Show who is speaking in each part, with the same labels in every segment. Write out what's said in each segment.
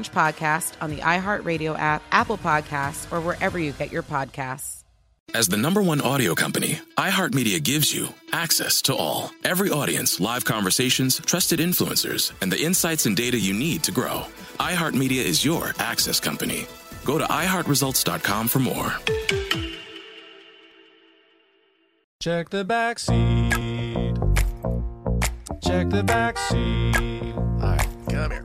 Speaker 1: podcast on the iHeartRadio app, Apple Podcasts, or wherever you get your podcasts.
Speaker 2: As the number one audio company, iHeartMedia gives you access to all. Every audience, live conversations, trusted influencers, and the insights and data you need to grow. iHeartMedia is your access company. Go to iHeartResults.com for more.
Speaker 3: Check the back seat. Check the back seat. All right, come here.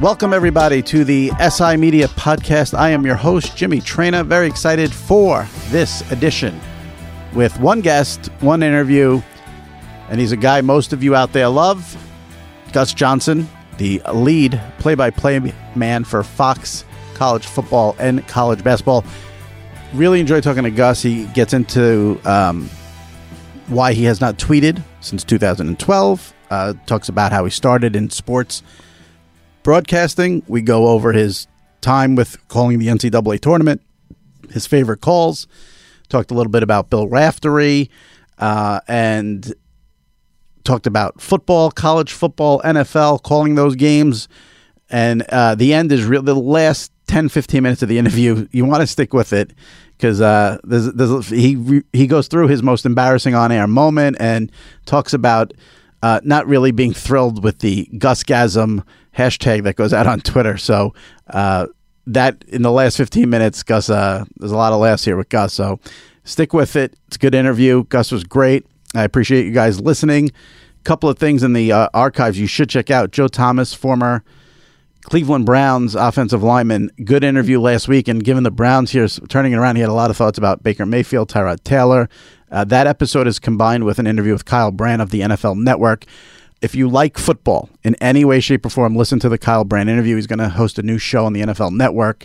Speaker 4: Welcome, everybody, to the SI Media Podcast. I am your host, Jimmy Traina. Very excited for this edition with one guest, one interview, and he's a guy most of you out there love Gus Johnson, the lead play by play man for Fox College Football and College Basketball. Really enjoy talking to Gus. He gets into um, why he has not tweeted since 2012, uh, talks about how he started in sports broadcasting. We go over his time with calling the NCAA tournament, his favorite calls, talked a little bit about Bill Raftery, uh, and talked about football, college football, NFL, calling those games. And uh, the end is real. The last 10, 15 minutes of the interview, you want to stick with it because uh, there's, there's, he he goes through his most embarrassing on air moment and talks about uh, not really being thrilled with the Gusgasm hashtag that goes out on Twitter. So uh, that in the last 15 minutes, Gus, uh, there's a lot of laughs here with Gus. So stick with it. It's a good interview. Gus was great. I appreciate you guys listening. A Couple of things in the uh, archives you should check out. Joe Thomas, former Cleveland Browns offensive lineman, good interview last week. And given the Browns here turning it around, he had a lot of thoughts about Baker Mayfield, Tyrod Taylor. Uh, that episode is combined with an interview with Kyle Brandt of the NFL Network. If you like football in any way, shape, or form, listen to the Kyle Brandt interview. He's going to host a new show on the NFL Network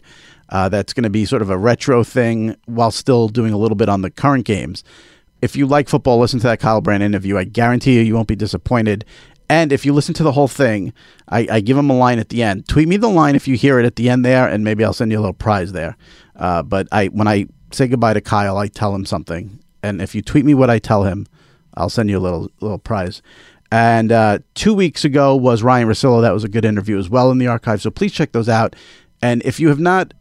Speaker 4: uh, that's going to be sort of a retro thing while still doing a little bit on the current games. If you like football, listen to that Kyle Brandt interview. I guarantee you, you won't be disappointed. And if you listen to the whole thing, I, I, give him a line at the end. Tweet me the line if you hear it at the end there, and maybe I'll send you a little prize there. Uh, but I, when I say goodbye to Kyle, I tell him something, and if you tweet me what I tell him, I'll send you a little little prize. And uh, two weeks ago was Ryan Russillo. That was a good interview as well in the archive. So please check those out. And if you have not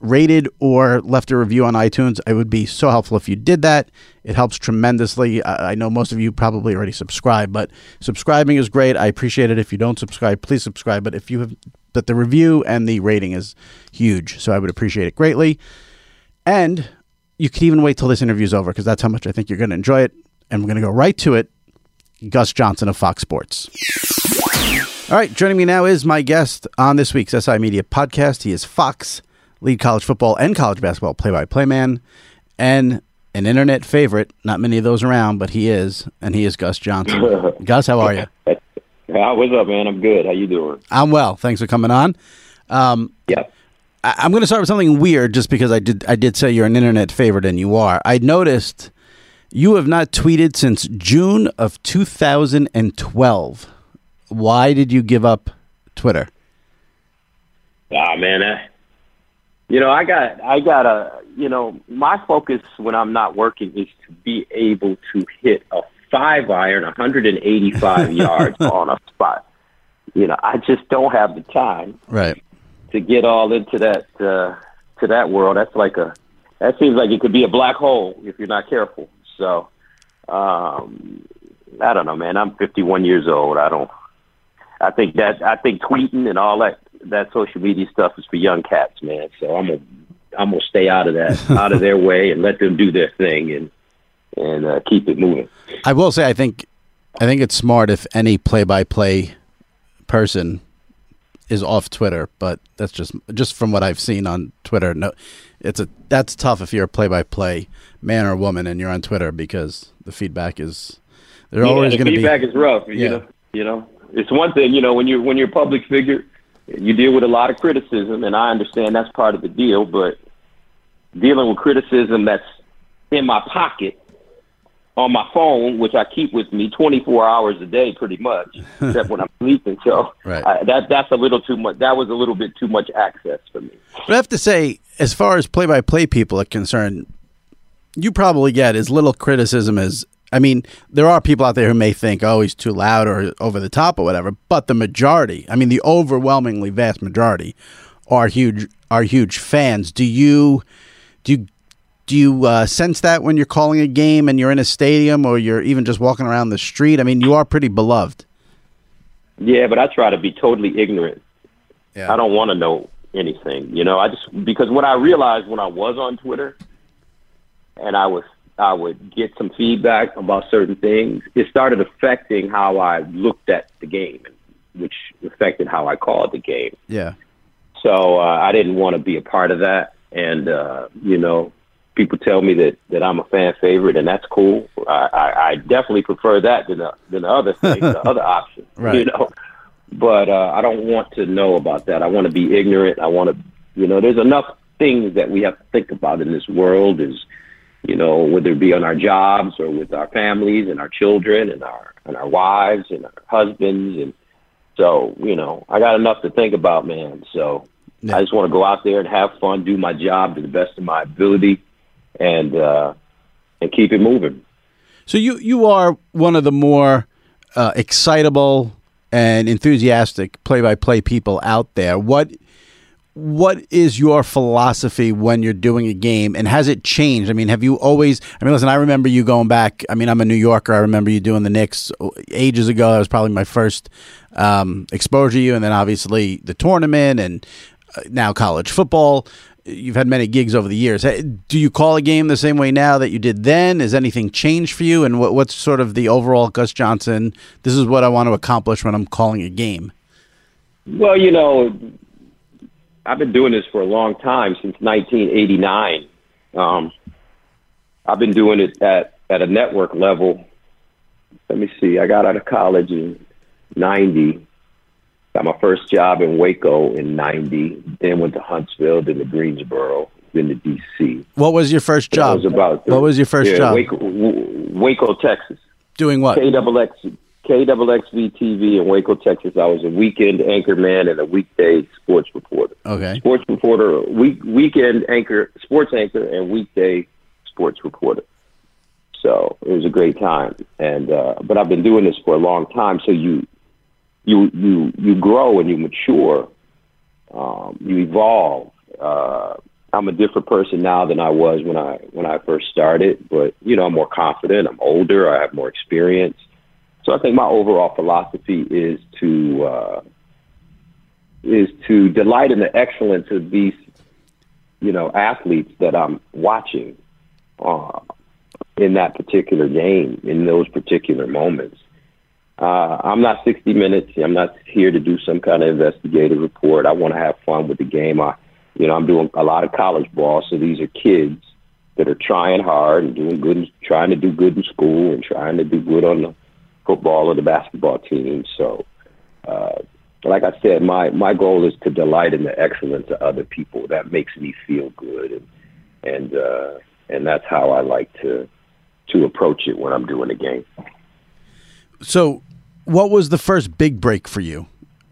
Speaker 4: rated or left a review on iTunes, it would be so helpful if you did that. It helps tremendously. I, I know most of you probably already subscribe, but subscribing is great. I appreciate it. If you don't subscribe, please subscribe. But if you have, but the review and the rating is huge, so I would appreciate it greatly. And you can even wait till this interview is over because that's how much I think you're going to enjoy it. And we're going to go right to it. Gus Johnson of Fox Sports. All right, joining me now is my guest on this week's SI Media podcast. He is Fox lead college football and college basketball play-by-play man, and an internet favorite. Not many of those around, but he is, and he is Gus Johnson. Gus, how are you?
Speaker 5: What's up, man? I'm good. How you doing?
Speaker 4: I'm well. Thanks for coming on. Um,
Speaker 5: yeah.
Speaker 4: I, am going to start with something weird, just because I did. I did say you're an internet favorite, and you are. I noticed you have not tweeted since June of 2012. Why did you give up Twitter?
Speaker 5: Ah, man, I, you know, I got, I got a, you know, my focus when I'm not working is to be able to hit a five iron 185 yards on a spot. You know, I just don't have the time.
Speaker 4: Right.
Speaker 5: To get all into that, uh, to that world. That's like a, that seems like it could be a black hole if you're not careful. So, um, I don't know, man. I'm 51 years old. I don't, I think that I think tweeting and all that that social media stuff is for young cats, man. So I'm gonna I'm gonna stay out of that, out of their way, and let them do their thing and and uh, keep it moving.
Speaker 4: I will say, I think, I think it's smart if any play-by-play person is off Twitter, but that's just just from what I've seen on Twitter. No, it's a that's tough if you're a play-by-play man or woman and you're on Twitter because the feedback is they're
Speaker 5: Yeah,
Speaker 4: always
Speaker 5: the
Speaker 4: going to be.
Speaker 5: feedback is rough.
Speaker 4: Yeah.
Speaker 5: You know, you know, it's one thing. You know, when you're when you're a public figure, you deal with a lot of criticism, and I understand that's part of the deal. But dealing with criticism that's in my pocket on my phone, which I keep with me 24 hours a day, pretty much, except when I'm sleeping. So
Speaker 4: Right.
Speaker 5: I, that that's a little too much. That was a little bit too much access for me.
Speaker 4: But I have to say, as far as play-by-play people are concerned, you probably get as little criticism as. I mean, there are people out there who may think, "Oh, he's too loud or over the top or whatever," but the majority, I mean, the overwhelmingly vast majority, are huge are huge fans. Do you do you do you uh, sense that when you're calling a game and you're in a stadium or you're even just walking around the street? I mean, you are pretty beloved.
Speaker 5: Yeah, but I try to be totally ignorant.
Speaker 4: Yeah.
Speaker 5: I don't want to know anything. You know, I just because what I realized when I was on Twitter and I was I would get some feedback about certain things, it started affecting how I looked at the game, which affected how I called the game.
Speaker 4: Yeah.
Speaker 5: So uh, I didn't want to be a part of that. And uh, you know, people tell me that that I'm a fan favorite, and that's cool. I, I, I definitely prefer that than the than the other thing, the other option. You know, but uh, I don't want to know about that. I want to be ignorant. I want to, you know, there's enough things that we have to think about in this world. Is you know, whether it be on our jobs or with our families and our children and our and our wives and our husbands and so you know, I got enough to think about, man. So
Speaker 4: Yeah.
Speaker 5: I just want to go out there and have fun, do my job to the best of my ability, and uh, and keep it moving.
Speaker 4: So you you are one of the more uh, excitable and enthusiastic play-by-play people out there. What what is your philosophy when you're doing a game, and has it changed? I mean, have you always? I mean, listen, I remember you going back. I mean, I'm a New Yorker. I remember you doing the Knicks ages ago. That was probably my first um, exposure to you, and then obviously the tournament, and uh, now college football. You've had many gigs over the years. Do you call a game the same way now that you did then? Has anything changed for you? And what, what's sort of the overall Gus Johnson? This is what I want to accomplish when I'm calling a game.
Speaker 5: Well, you know, I've been doing this for a long time since 1989. Um, I've been doing it at at a network level. Let me see. I got out of college in '90. Got my first job in Waco in '90. Then went to Huntsville, then to Greensboro, then to DC.
Speaker 4: What was your first job?
Speaker 5: was about
Speaker 4: what was your first
Speaker 5: yeah,
Speaker 4: job?
Speaker 5: Waco, Waco, Texas.
Speaker 4: Doing what?
Speaker 5: KXX, KXXV TV in Waco, Texas. I was a weekend anchor man and a weekday sports reporter.
Speaker 4: Okay.
Speaker 5: Sports reporter, week weekend anchor, sports anchor, and weekday sports reporter. So it was a great time, and uh, but I've been doing this for a long time. So you you you you grow and you mature, um, you evolve. Uh, I'm a different person now than I was when I when I first started. But you know, I'm more confident. I'm older. I have more experience. So I think my overall philosophy is to uh, is to delight in the excellence of these, you know, athletes that I'm watching uh, in that particular game, in those particular moments. Uh, I'm not 60 Minutes. I'm not here to do some kind of investigative report. I want to have fun with the game. I, you know, I'm doing a lot of college ball, so these are kids that are trying hard and doing good, trying to do good in school and trying to do good on the football or the basketball team. So, uh, like I said, my my goal is to delight in the excellence of other people. That makes me feel good, and and uh, and that's how I like to to approach it when I'm doing a game.
Speaker 4: So, what was the first big break for you?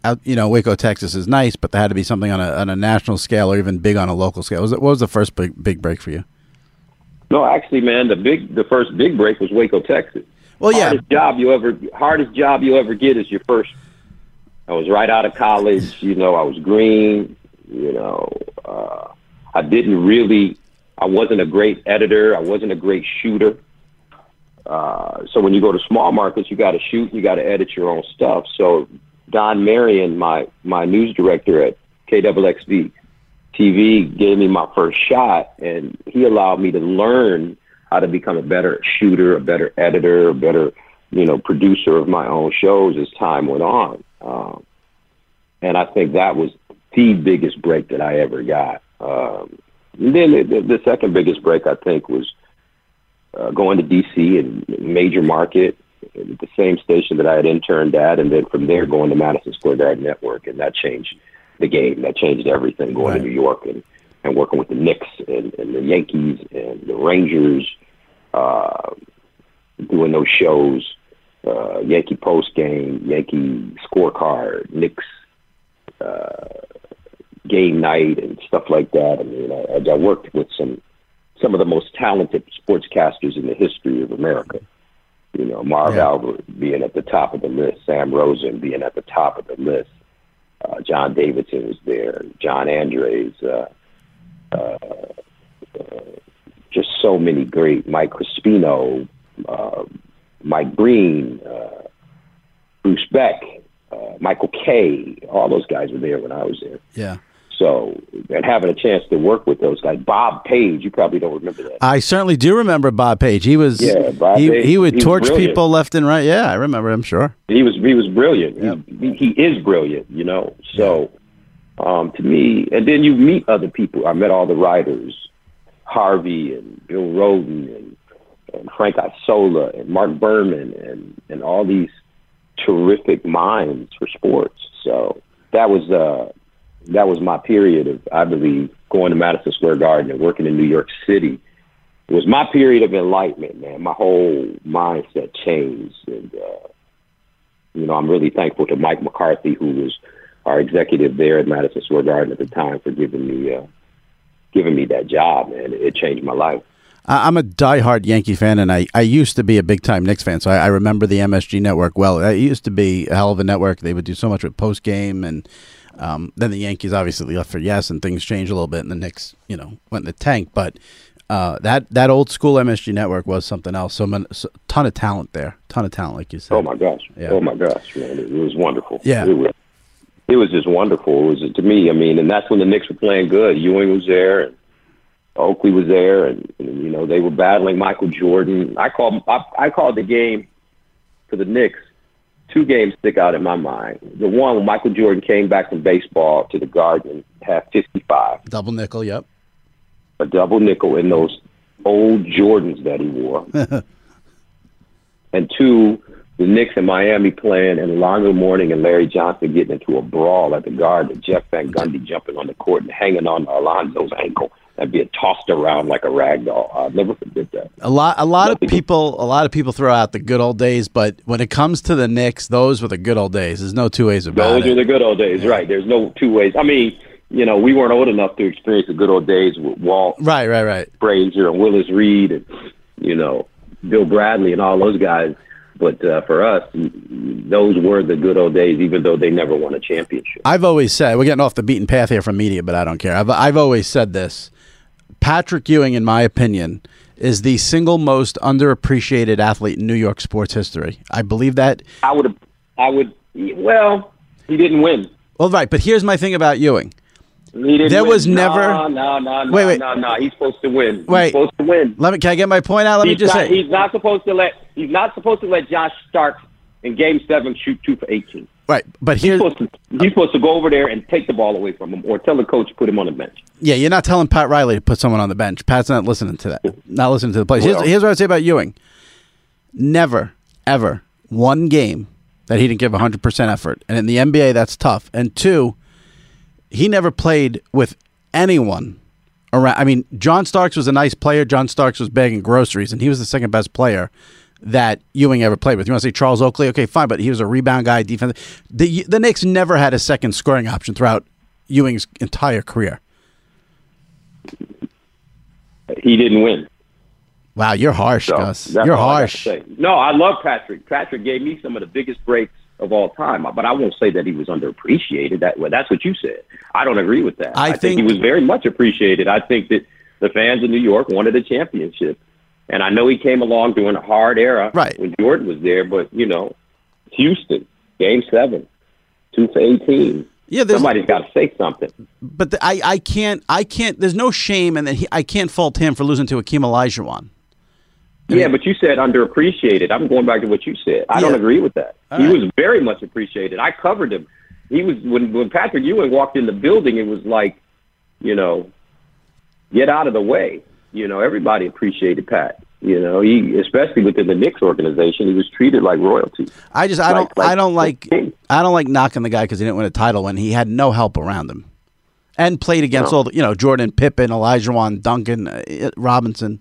Speaker 4: Out, you know, Waco, Texas is nice, but there had to be something on a on a national scale or even big on a local scale. Was it, what was the first big big break for you?
Speaker 5: No, actually, man, the big the first big break was Waco, Texas.
Speaker 4: Well, yeah,
Speaker 5: hardest job you ever hardest job you ever get is your first. I was right out of college. You know, I was green. You know, uh, I didn't really. I wasn't a great editor. I wasn't a great shooter. Uh, so when you go to small markets, you got to shoot. You got to edit your own stuff. So Don Marion, my my news director at KWXV TV, gave me my first shot, and he allowed me to learn how to become a better shooter, a better editor, a better you know producer of my own shows as time went on. Um, and I think that was the biggest break that I ever got. Um, then the, the, the second biggest break I think was uh, going to DC and major market at the same station that I had interned at, and then from there going to Madison Square Garden Network, and that changed the game. That changed everything. Going
Speaker 4: Right.
Speaker 5: to New York and and working with the Knicks and, and the Yankees and the Rangers, uh, doing those shows, uh, Yankee post game, Yankee scorecard, Knicks uh, game night, and stuff like that. I mean, I, I worked with some some of the most talented sportscasters in the history of America. You know, Marv
Speaker 4: Yeah.
Speaker 5: Albert being at the top of the list, Sam Rosen being at the top of the list, uh, John Davidson was there, John Andariese, uh, uh, uh, just so many great, Mike Crispino, uh, Mike Green, uh, Bruce Beck, uh, Michael Kay, all those guys were there when I was there.
Speaker 4: Yeah.
Speaker 5: So, and having a chance to work with those guys, Bob Page, you probably don't remember that.
Speaker 4: I certainly do remember Bob Page. He was
Speaker 5: Yeah, Bob
Speaker 4: he,
Speaker 5: Page,
Speaker 4: he would
Speaker 5: he
Speaker 4: torch people left and right. Yeah, I remember him. Sure.
Speaker 5: He was he was brilliant. He, he is brilliant, you know. So um, to me, and then you meet other people. I met all the writers, Harvey and Bill Rhoden and, and Frank Isola and Mark Berman and and all these terrific minds for sports. So that was uh that was my period of I believe going to Madison Square Garden and working in New York City it was my period of enlightenment, man. My whole mindset changed, and uh, you know, I'm really thankful to Mike McCarthy, who was our executive there at Madison Square Garden at the time, for giving me uh, giving me that job, man. It changed my life.
Speaker 4: I'm a diehard Yankee fan, and I, I used to be a big time Knicks fan, so I, I remember the MSG network well. It used to be a hell of a network. They would do so much with post game, and um, then the Yankees obviously left for yes, and things changed a little bit, and the Knicks, you know, went in the tank. But uh, that that old school MSG network was something else. So, man, so ton of talent there, ton of talent, like you said.
Speaker 5: Oh my gosh!
Speaker 4: Yeah.
Speaker 5: Oh my gosh, man! It, was wonderful.
Speaker 4: Yeah.
Speaker 5: it was, it was just wonderful. It was to me. I mean, and that's when the Knicks were playing good. Ewing was there, and Oakley was there, and, and you know they were battling Michael Jordan. I called I, I called the game for the Knicks. Two games stick out in my mind. The one when Michael Jordan came back from baseball to the Garden had 55,
Speaker 4: Double nickel, yep.
Speaker 5: a double nickel in those old Jordans that he wore. and two, the Knicks in Miami playing and Alonzo Mourning and Larry Johnson getting into a brawl at the Garden, and Jeff Van Gundy jumping on the court and hanging on Alonzo's ankle and being tossed around like a rag doll. I'll never forget that.
Speaker 4: A lot, a lot of
Speaker 5: Nothing.
Speaker 4: people, a lot of people throw out the good old days, but when it comes to the Knicks, those were the good old days. There's no two ways about
Speaker 5: Those
Speaker 4: it.
Speaker 5: Those were the good old days, right? There's no two ways. I mean, you know, we weren't old enough to experience the good old days with Walt
Speaker 4: right, right, right.
Speaker 5: Frazier and Willis Reed and you know Bill Bradley and all those guys. But uh, for us, those were the good old days, even though they never won a championship.
Speaker 4: I've always said we're getting off the beaten path here from media, but I don't care. I've I've always said this. Patrick Ewing, in my opinion, is the single most underappreciated athlete in New York sports history. I believe that.
Speaker 5: I would I would. Well, he didn't win.
Speaker 4: Well, right, but here's my thing about Ewing.
Speaker 5: He didn't
Speaker 4: There
Speaker 5: win.
Speaker 4: was
Speaker 5: no,
Speaker 4: never-
Speaker 5: No, no, no,
Speaker 4: Wait, wait.
Speaker 5: no, no. He's supposed to win.
Speaker 4: Wait.
Speaker 5: He's supposed to win.
Speaker 4: Let me. Can I get my point out? Let me just
Speaker 5: not,
Speaker 4: say.
Speaker 5: he's not supposed to let. He's not supposed to let John Starks in Game Seven shoot two for eighteen.
Speaker 4: Right, but
Speaker 5: He's supposed to. He's supposed to go over there and take the ball away from him, or tell the coach to put him on the bench.
Speaker 4: Yeah, you're not telling Pat Riley to put someone on the bench. Pat's not listening to that. Not listening to the plays. Here's, here's what I say about Ewing. Never, ever one game that he didn't give 100% effort. And in the NBA, that's tough. And two, he never played with anyone around. I mean, John Starks was a nice player. John Starks was bagging groceries, and he was the second best player that Ewing ever played with. You want to say Charles Oakley? Okay, fine, but he was a rebound guy, defense. The, the Knicks never had a second scoring option throughout Ewing's entire career.
Speaker 5: He didn't win.
Speaker 4: Wow, you're harsh,
Speaker 5: So
Speaker 4: Gus. You're
Speaker 5: all I
Speaker 4: harsh.
Speaker 5: No, I love Patrick. Patrick gave me some of the biggest breaks of all time, but I won't say that he was underappreciated. That well, that's what you said. I don't agree with that.
Speaker 4: I
Speaker 5: think,
Speaker 4: think-
Speaker 5: he was very much appreciated. I think that the fans of New York wanted a championship, and I know he came along during a hard era
Speaker 4: Right.
Speaker 5: when Jordan was there. But you know, Houston, Game Seven, two for eighteen.
Speaker 4: Yeah,
Speaker 5: Somebody's got to say something.
Speaker 4: but the, I I can't I can't. There's no shame, and I can't fault him for losing to Akeem Olajuwon.
Speaker 5: Yeah, but you said underappreciated. I'm going back to what you said. I don't agree with that.
Speaker 4: All
Speaker 5: he
Speaker 4: right.
Speaker 5: was very much appreciated. I covered him. He was when when Patrick Ewing walked in the building. It was like, you know, get out of the way. You know, everybody appreciated Pat. You know, he especially within the Knicks organization, he was treated like royalty.
Speaker 4: I just I don't
Speaker 5: Like- like-
Speaker 4: I don't like
Speaker 5: like
Speaker 4: I don't like knocking the guy because he didn't win a title when he had no help around him, and played against
Speaker 5: No.
Speaker 4: all the you know Jordan Pippen, Olajuwon, Duncan, uh, Robinson.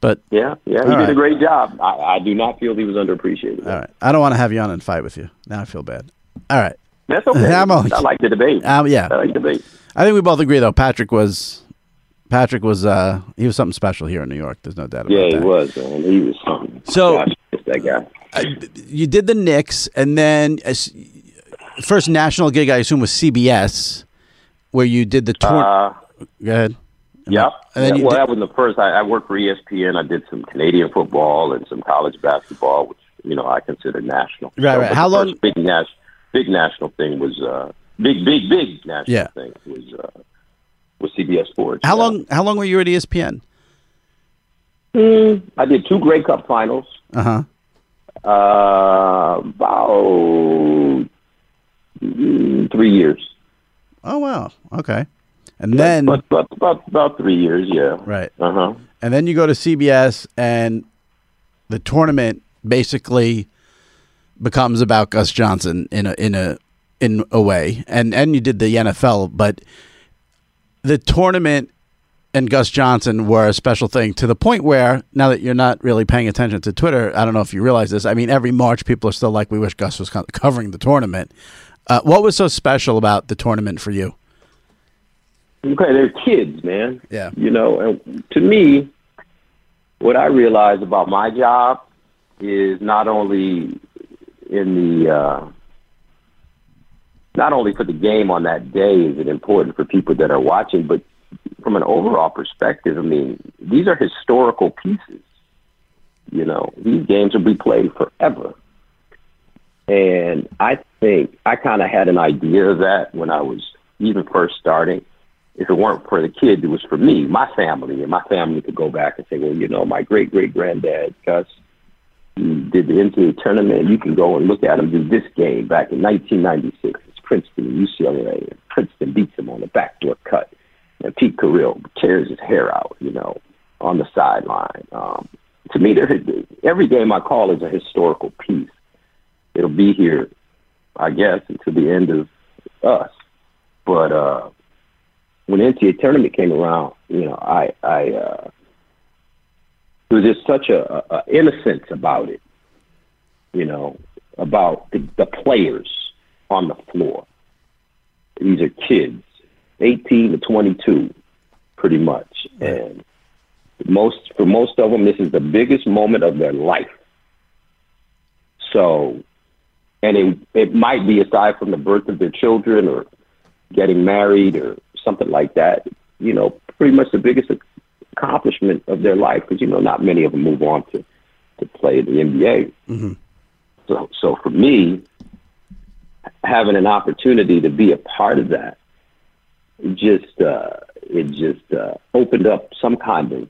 Speaker 4: But
Speaker 5: Yeah, yeah, he did
Speaker 4: right.
Speaker 5: a great job. I, I do not feel he was underappreciated.
Speaker 4: all right, I don't want to have you on and fight with you. Now I feel bad. All right,
Speaker 5: That's okay.
Speaker 4: I'm
Speaker 5: I like the debate.
Speaker 4: Um, yeah.
Speaker 5: I like the debate.
Speaker 4: I think we both agree though. Patrick was Patrick was uh he was something special here in New York. There's no doubt about
Speaker 5: Yeah, he was, man. He was something.
Speaker 4: So-
Speaker 5: Gosh, that guy.
Speaker 4: you did the Knicks, and then as, first national gig I assume was CBS, where you did the tour.
Speaker 5: Uh,
Speaker 4: Go ahead.
Speaker 5: Yep.
Speaker 4: And then
Speaker 5: Yeah, well,
Speaker 4: did-
Speaker 5: that was the first. I, I worked for ESPN. I did some Canadian football and some college basketball, which you know I consider national.
Speaker 4: Right, right. How long-
Speaker 5: big national, big national thing was uh, big, big, big national
Speaker 4: Yeah.
Speaker 5: thing was uh, was CBS Sports.
Speaker 4: How
Speaker 5: Yeah.
Speaker 4: long? How long were you at ESPN?
Speaker 5: Mm, I did two Grey Cup finals.
Speaker 4: Uh huh.
Speaker 5: Uh, about three years.
Speaker 4: Oh wow. Okay. And then
Speaker 5: but about about three years, yeah.
Speaker 4: right.
Speaker 5: Uh huh.
Speaker 4: And then you go to CBS, and the tournament basically becomes about Gus Johnson in a in a in a way. And and you did the NFL, but the tournament and Gus Johnson were a special thing to the point where now that you're not really paying attention to Twitter, I don't know if you realize this. I mean, every March people are still like, "We wish Gus was covering the tournament." Uh, what was so special about the tournament for you?
Speaker 5: Okay, they're kids, man.
Speaker 4: Yeah.
Speaker 5: You know, and to me, what I realize about my job is not only in the uh, not only for the game on that day is it important for people that are watching, but from an overall perspective, I mean, these are historical pieces. You know, these games will be played forever. And I think I kind of had an idea of that when I was even first starting. If it weren't for the kids, it was for me, my family, and my family could go back and say, well, you know, my great great granddad, Gus, did the NCAA tournament. You can go and look at him do this game back in 1996. Princeton and UCLA. And Princeton beats him on the backdoor cut. And Pete Carril tears his hair out, you know, on the sideline. Um, to me, every game I call is a historical piece. It'll be here, I guess, until the end of us. But uh, when the NCAA tournament came around, you know, I, I uh, there was just such a, a, a innocence about it, you know, about the, the players on the floor. These are kids, 18 to 22, pretty much, and most for most of them, this is the biggest moment of their life. So, and it it might be aside from the birth of their children or getting married or something like that, you know, pretty much the biggest accomplishment of their life because you know not many of them move on to to play in the NBA.
Speaker 4: Mm-hmm.
Speaker 5: So so for me, having an opportunity to be a part of that, just uh, it just uh, opened up some kind of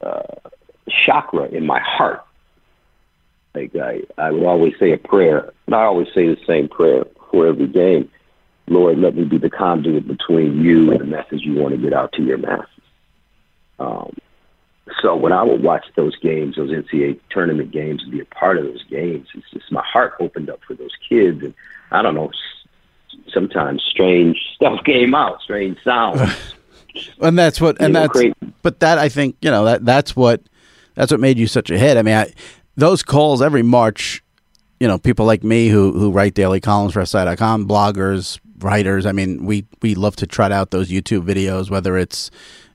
Speaker 5: uh, chakra in my heart. Like I, I would always say a prayer, and I always say the same prayer for every game. Lord, let me be the conduit between you and the message you want to get out to your masses. Um, so when I would watch those games, those NCAA tournament games, and be a part of those games, it's just my heart opened up for those kids, and I don't know. Sometimes strange stuff came out, strange sounds.
Speaker 4: and that's what and
Speaker 5: You
Speaker 4: that's but that i think you know that that's what that's what made you such a hit i mean I, those calls every march you know people like me who who write daily columns for si.com bloggers writers i mean we we love to trot out those youtube videos whether it's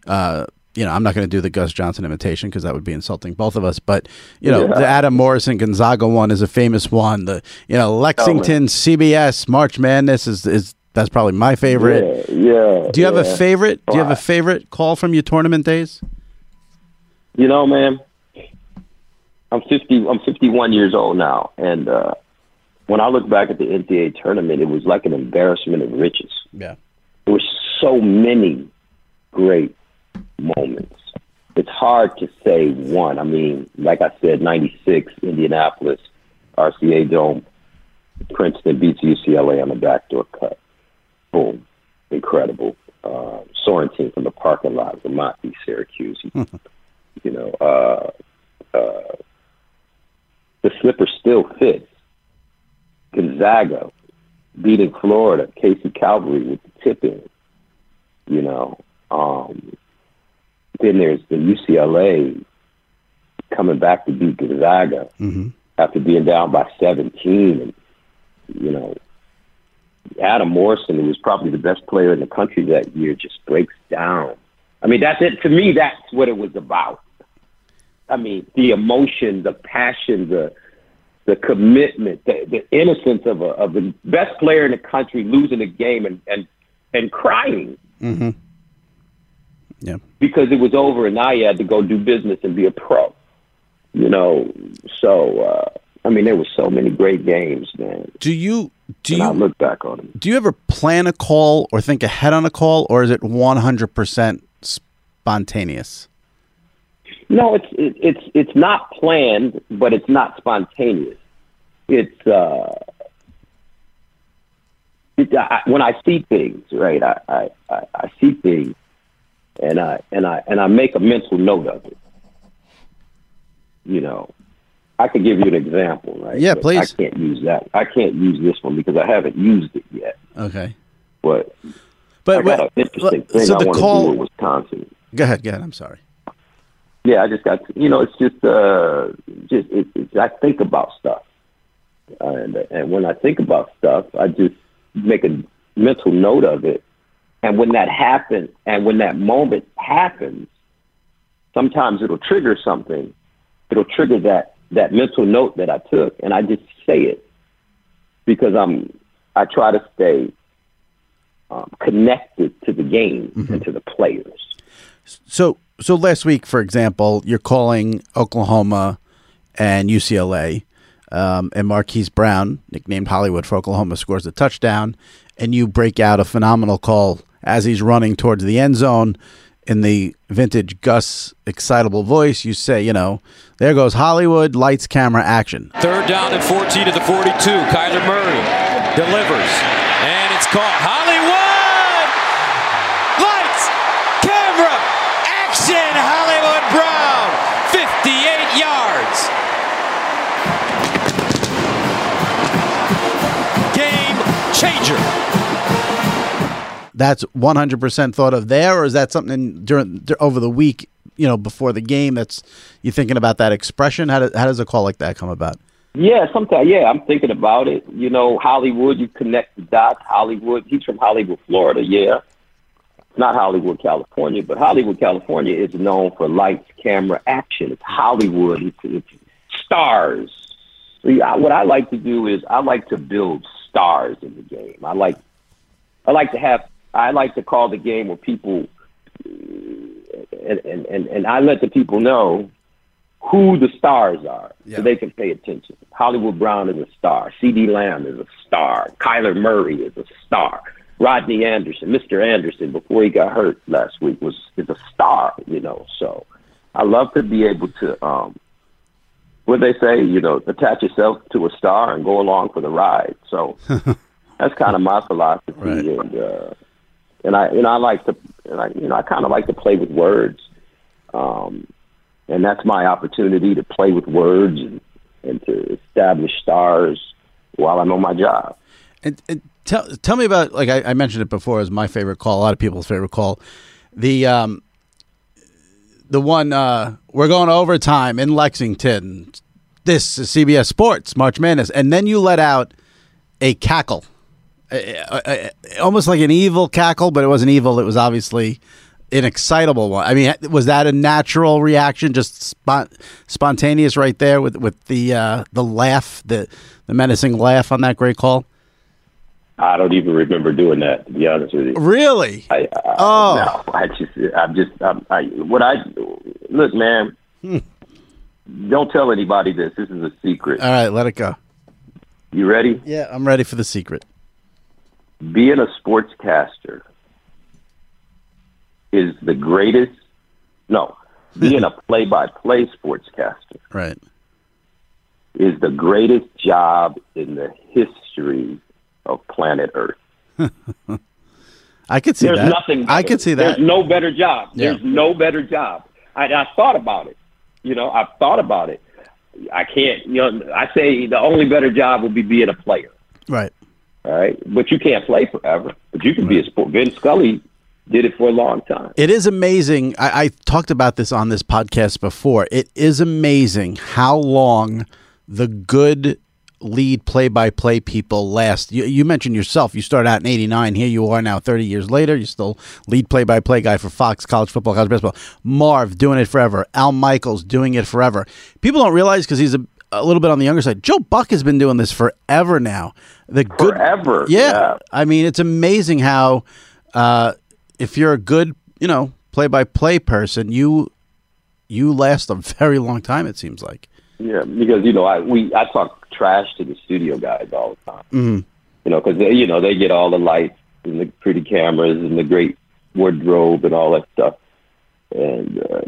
Speaker 4: uh you know, I'm not going to do the Gus Johnson imitation because that would be insulting both of us. But you know, the Adam Morrison Gonzaga one is a famous one. The you know Lexington CBS March Madness is is that's probably my favorite.
Speaker 5: Yeah, yeah.
Speaker 4: Do you have a favorite? Do you have a favorite call from your tournament days?
Speaker 5: You know, man, I'm 50. I'm 51 years old now, and uh, when I look back at the NCAA tournament, it was like an embarrassment of riches.
Speaker 4: Yeah.
Speaker 5: There were so many great moments. It's hard to say one. I mean, like I said, 96, Indianapolis, RCA Dome, Princeton beats UCLA on the backdoor cut. Boom. Incredible. Uh, Sorrentine from the parking lot, Vermont beat Syracuse. you know, uh, uh, the slipper still fits. Gonzaga beating Florida, Casey Calvary with the tip in. You know, um, then there's the UCLA coming back to beat Gonzaga
Speaker 4: Mm-hmm.
Speaker 5: after being down by 17. And, you know, Adam Morrison, who was probably the best player in the country that year, just breaks down. I mean, that's it. To me, that's what it was about. I mean, the emotion, the passion, the the commitment, the, the innocence of a, of the best player in the country losing a game and and and crying
Speaker 4: Mm-hmm. Yeah.
Speaker 5: because it was over and now you had to go do business and be a pro. You know, so uh, I mean, there were so many great games, man.
Speaker 4: Do you do
Speaker 5: and I
Speaker 4: you
Speaker 5: look back on them.
Speaker 4: do you ever plan a call or think ahead on a call, or is it one hundred percent spontaneous?
Speaker 5: No, it's it, it's it's not planned, but it's not spontaneous. It's uh, it, I, when I see things, right? I, I, I, I see things, and I and I and I make a mental note of it. You know, I could give you an example, right?
Speaker 4: Yeah,
Speaker 5: But
Speaker 4: please.
Speaker 5: I can't use that. I can't use this one because I haven't used it yet.
Speaker 4: Okay.
Speaker 5: But
Speaker 4: But
Speaker 5: I got an interesting thing
Speaker 4: so
Speaker 5: I
Speaker 4: the
Speaker 5: want to
Speaker 4: call.
Speaker 5: do in Wisconsin.
Speaker 4: Go ahead. Go ahead. I'm sorry.
Speaker 5: Yeah, I just got to, you know, it's just uh, just it, it's, I think about stuff, and and when I think about stuff, I just make a mental note of it, and when that happens, and when that moment happens, sometimes it'll trigger something, it'll trigger that that mental note that I took, and I just say it. Because I'm I try to stay um, connected to the game and to the players.
Speaker 4: So, so last week, for example, you're calling Oklahoma and UCLA, um, and Marquise Brown, nicknamed Hollywood for Oklahoma, scores a touchdown, and you break out a phenomenal call as he's running towards the end zone. In the vintage Gus excitable voice, you say, you know, there goes Hollywood, lights, camera, action.
Speaker 6: Third down and 14 to the 42. Kyler Murray delivers. And it's caught. Hollywood! Changer.
Speaker 4: That's 100% thought of there, or is that something during over the week, you know, before the game? That's you thinking about that expression? How, do, how does a call like that come about?
Speaker 5: Yeah, sometimes. Yeah, I'm thinking about it. You know, Hollywood. You connect the dots. Hollywood. He's from Hollywood, Florida. Yeah, not Hollywood, California, but Hollywood, California is known for lights, camera, action. It's Hollywood. It's, it's stars. So yeah, what I like to do is I like to build stars in the game. I like, I like to have. I like to call the game where people, and and and, I let the people know who the stars are
Speaker 4: Yeah.
Speaker 5: so they can pay attention. Hollywood Brown is a star. CeeDee Lamb is a star. Kyler Murray is a star. Rodney Anderson, Mr. Anderson, before he got hurt last week, was is a star. You know, so I love to be able to, um, what they say, you know, attach yourself to a star and go along for the ride. So that's kind of my philosophy,
Speaker 4: Right.
Speaker 5: and uh, and I and I like to, and I you know, I kind of like to play with words. Um, and that's my opportunity to play with words and, and to establish stars while I'm on my job.
Speaker 4: And, and tell tell me about like I, I mentioned it before as my favorite call, a lot of people's favorite call, the um, the one uh, we're going overtime in Lexington. This is CBS Sports March Madness, and then you let out a cackle, uh, uh, uh, almost like an evil cackle, but it wasn't evil. It was obviously an excitable one. I mean, was that a natural reaction, just spont- spontaneous right there with with the uh, the laugh, the the menacing laugh on that great call?
Speaker 5: I don't even remember doing that, to be honest with you.
Speaker 4: Really?
Speaker 5: I, I,
Speaker 4: Oh.
Speaker 5: no, I just, I'm just, I'm, I, what I, look, man, hmm. don't tell anybody this. This is a secret.
Speaker 4: All right, let it go.
Speaker 5: You ready?
Speaker 4: Yeah, I'm ready for the secret.
Speaker 5: Being a sportscaster is the greatest. No, being a play-by-play sportscaster
Speaker 4: Right.
Speaker 5: is the greatest job in the history of planet Earth.
Speaker 4: I could see
Speaker 5: There's
Speaker 4: that.
Speaker 5: nothing.
Speaker 4: I could see that.
Speaker 5: There's no better job.
Speaker 4: Yeah.
Speaker 5: There's no better job. I, I thought about it. You know, I've thought about it. I can't. You know, I say the only better job would be being a player.
Speaker 4: right.
Speaker 5: All right, but you can't play forever. But you can be a sport. Vin Scully did it for a long time.
Speaker 4: It is amazing. I, I talked about this on this podcast before. It is amazing how long the good lead play-by-play people last. You, you mentioned yourself. You started out in '89. Here you are now, 30 years later. You're still lead play-by-play guy for Fox College Football, College Basketball. Marv doing it forever. Al Michaels doing it forever. People don't realize because he's a, a little bit on the younger side. Joe Buck has been doing this forever now. The good,
Speaker 5: Forever,
Speaker 4: yeah.
Speaker 5: yeah.
Speaker 4: I mean, it's amazing how uh, if you're a good, you know, play-by-play person, you you last a very long time. It seems like.
Speaker 5: Yeah, because you know, I we I talk trash to the studio guys all the time.
Speaker 4: Mhm.
Speaker 5: You know, because you know they get all the lights and the pretty cameras and the great wardrobe and all that stuff, and uh,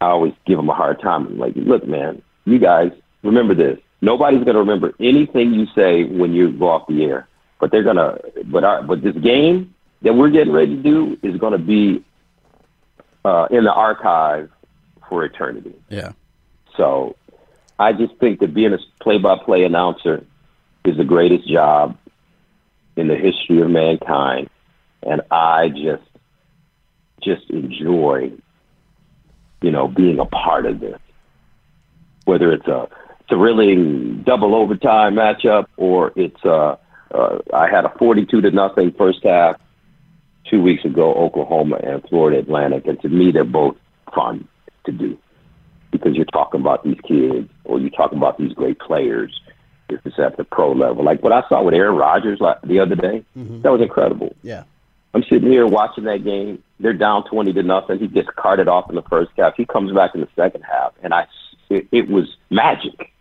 Speaker 5: I always give them a hard time. I'm like, look, man, you guys remember this. Nobody's going to remember anything you say when you go off the air, but they're gonna. But our but this game that we're getting ready to do is going to be uh, in the archive for eternity.
Speaker 4: Yeah.
Speaker 5: So I just think that being a play-by-play announcer is the greatest job in the history of mankind, and I just just enjoy, you know, being a part of this. Whether it's a thrilling double overtime matchup or it's uh, uh I had a forty-two to nothing first half two weeks ago, Oklahoma and Florida Atlantic, and to me they're both fun to do because you're talking about these kids or you talk about these great players if it's at the pro level. Like what I saw with Aaron Rodgers like the other day, mm-hmm. that was incredible.
Speaker 4: Yeah.
Speaker 5: I'm sitting here watching that game. They're down 20 to nothing. He gets carted off in the first half. He comes back in the second half, and I it, it was magic.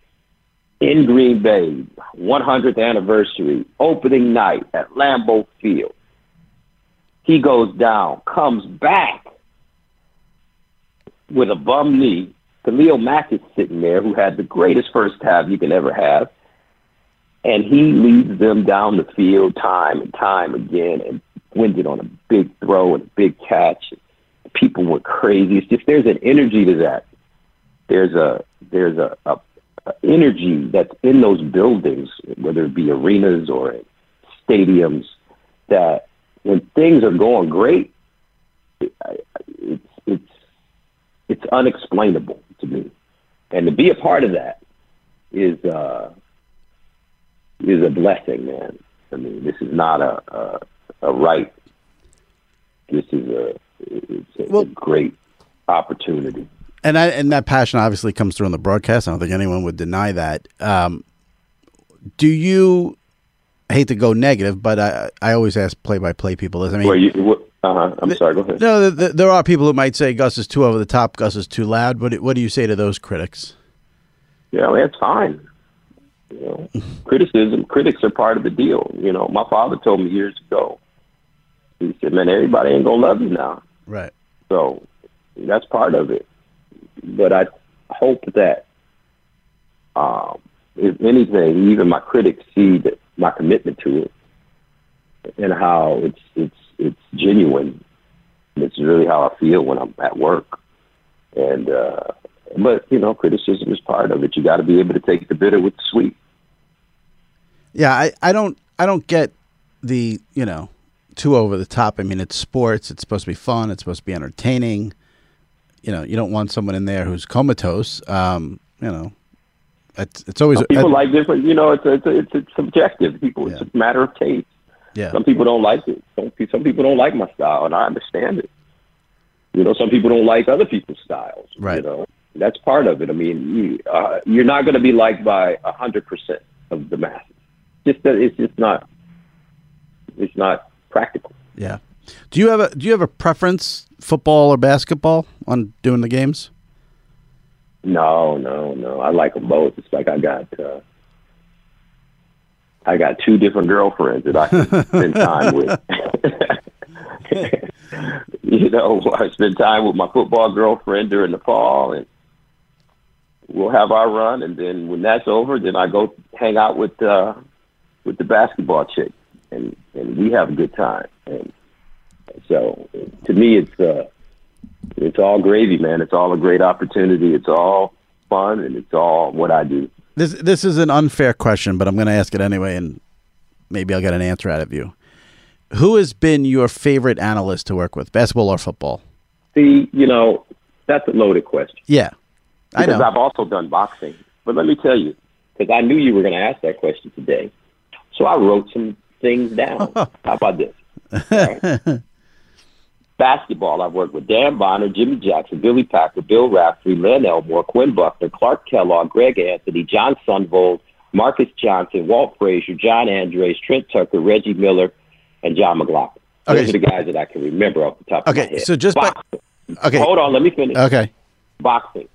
Speaker 5: In Green Bay, 100th anniversary, opening night at Lambeau Field. He goes down, comes back with a bum knee. Khalil Mack is sitting there, who had the greatest first half you can ever have, and he leads them down the field time and time again and wins it on a big throw and a big catch. People went crazy. It's just there's an energy to that. There's a there's a, a, a energy that's in those buildings, whether it be arenas or stadiums, that when things are going great, it's it's it's unexplainable to me, and to be a part of that is uh, is a blessing, man. I mean, this is not a a, a right. This is a it's a,
Speaker 4: Well-
Speaker 5: a great opportunity.
Speaker 4: and I, and that passion obviously comes through on the broadcast. I don't think anyone would deny that. Um, do you? I hate to go negative, but I I always ask play by play people this. I mean,
Speaker 5: Where you? Uh huh. I'm sorry. Go ahead.
Speaker 4: no, th- th- there are people who might say Gus is too over the top, Gus is too loud. What do- what do you say to those critics?
Speaker 5: Yeah, that's fine. You know, criticism, critics are part of the deal. You know, my father told me years ago. He said, "Man, everybody ain't gonna love you now."
Speaker 4: Right.
Speaker 5: So that's part of it. But I hope that, um, if anything, even my critics see that my commitment to it and how it's it's it's genuine. It's really how I feel when I'm at work. And uh, but you know, criticism is part of it. You got to be able to take the bitter with the sweet.
Speaker 4: Yeah, I, I don't I don't get the you know too over the top. I mean, it's sports. It's supposed to be fun. It's supposed to be entertaining. You know, you don't want someone in there who's comatose. Um, you know, it's it's always
Speaker 5: People like different. You know, it's it's it's, it's subjective. People, it's a matter of taste.
Speaker 4: Yeah.
Speaker 5: Some people don't like it. Some some people don't like my style, and I understand it. You know, some people don't like other people's styles.
Speaker 4: Right.
Speaker 5: You know, that's part of it. I mean, you, uh, you're not going to be liked by a hundred percent of the masses. Just that it's just not. It's not practical.
Speaker 4: Yeah. Do you have a Do you have a preference, football or basketball, on doing the games?
Speaker 5: No, no, no. I like them both. It's like I got. Uh, I got two different girlfriends that I can spend time with. you know, I spend time with my football girlfriend during the fall, and we'll have our run. And then when that's over, then I go hang out with uh, with the basketball chick, and and we have a good time. And so, to me, it's uh, it's all gravy, man. It's all a great opportunity. It's all fun, and it's all what I do.
Speaker 4: This this is an unfair question, but I'm going to ask it anyway, and maybe I'll get an answer out of you. Who has been your favorite analyst to work with, basketball or football?
Speaker 5: See, you know, that's a loaded question.
Speaker 4: Yeah, I
Speaker 5: because
Speaker 4: know.
Speaker 5: I've also done boxing. But let me tell you, because I knew you were going to ask that question today, so I wrote some things down. How about this? Right. Basketball, I've worked with Dan Bonner, Jimmy Jackson, Billy Packer, Bill Raftery, Len Elmore, Quinn Buckner, Clark Kellogg, Greg Anthony, John Sundvold, Marques Johnson, Walt Frazier, John Andariese, Trent Tucker, Reggie Miller, and John McLaughlin. Those are the guys that I can remember off the top of my head.
Speaker 4: Okay, so just by-
Speaker 5: Boxing.
Speaker 4: Okay.
Speaker 5: Hold on, let me finish
Speaker 4: Okay.
Speaker 5: boxing.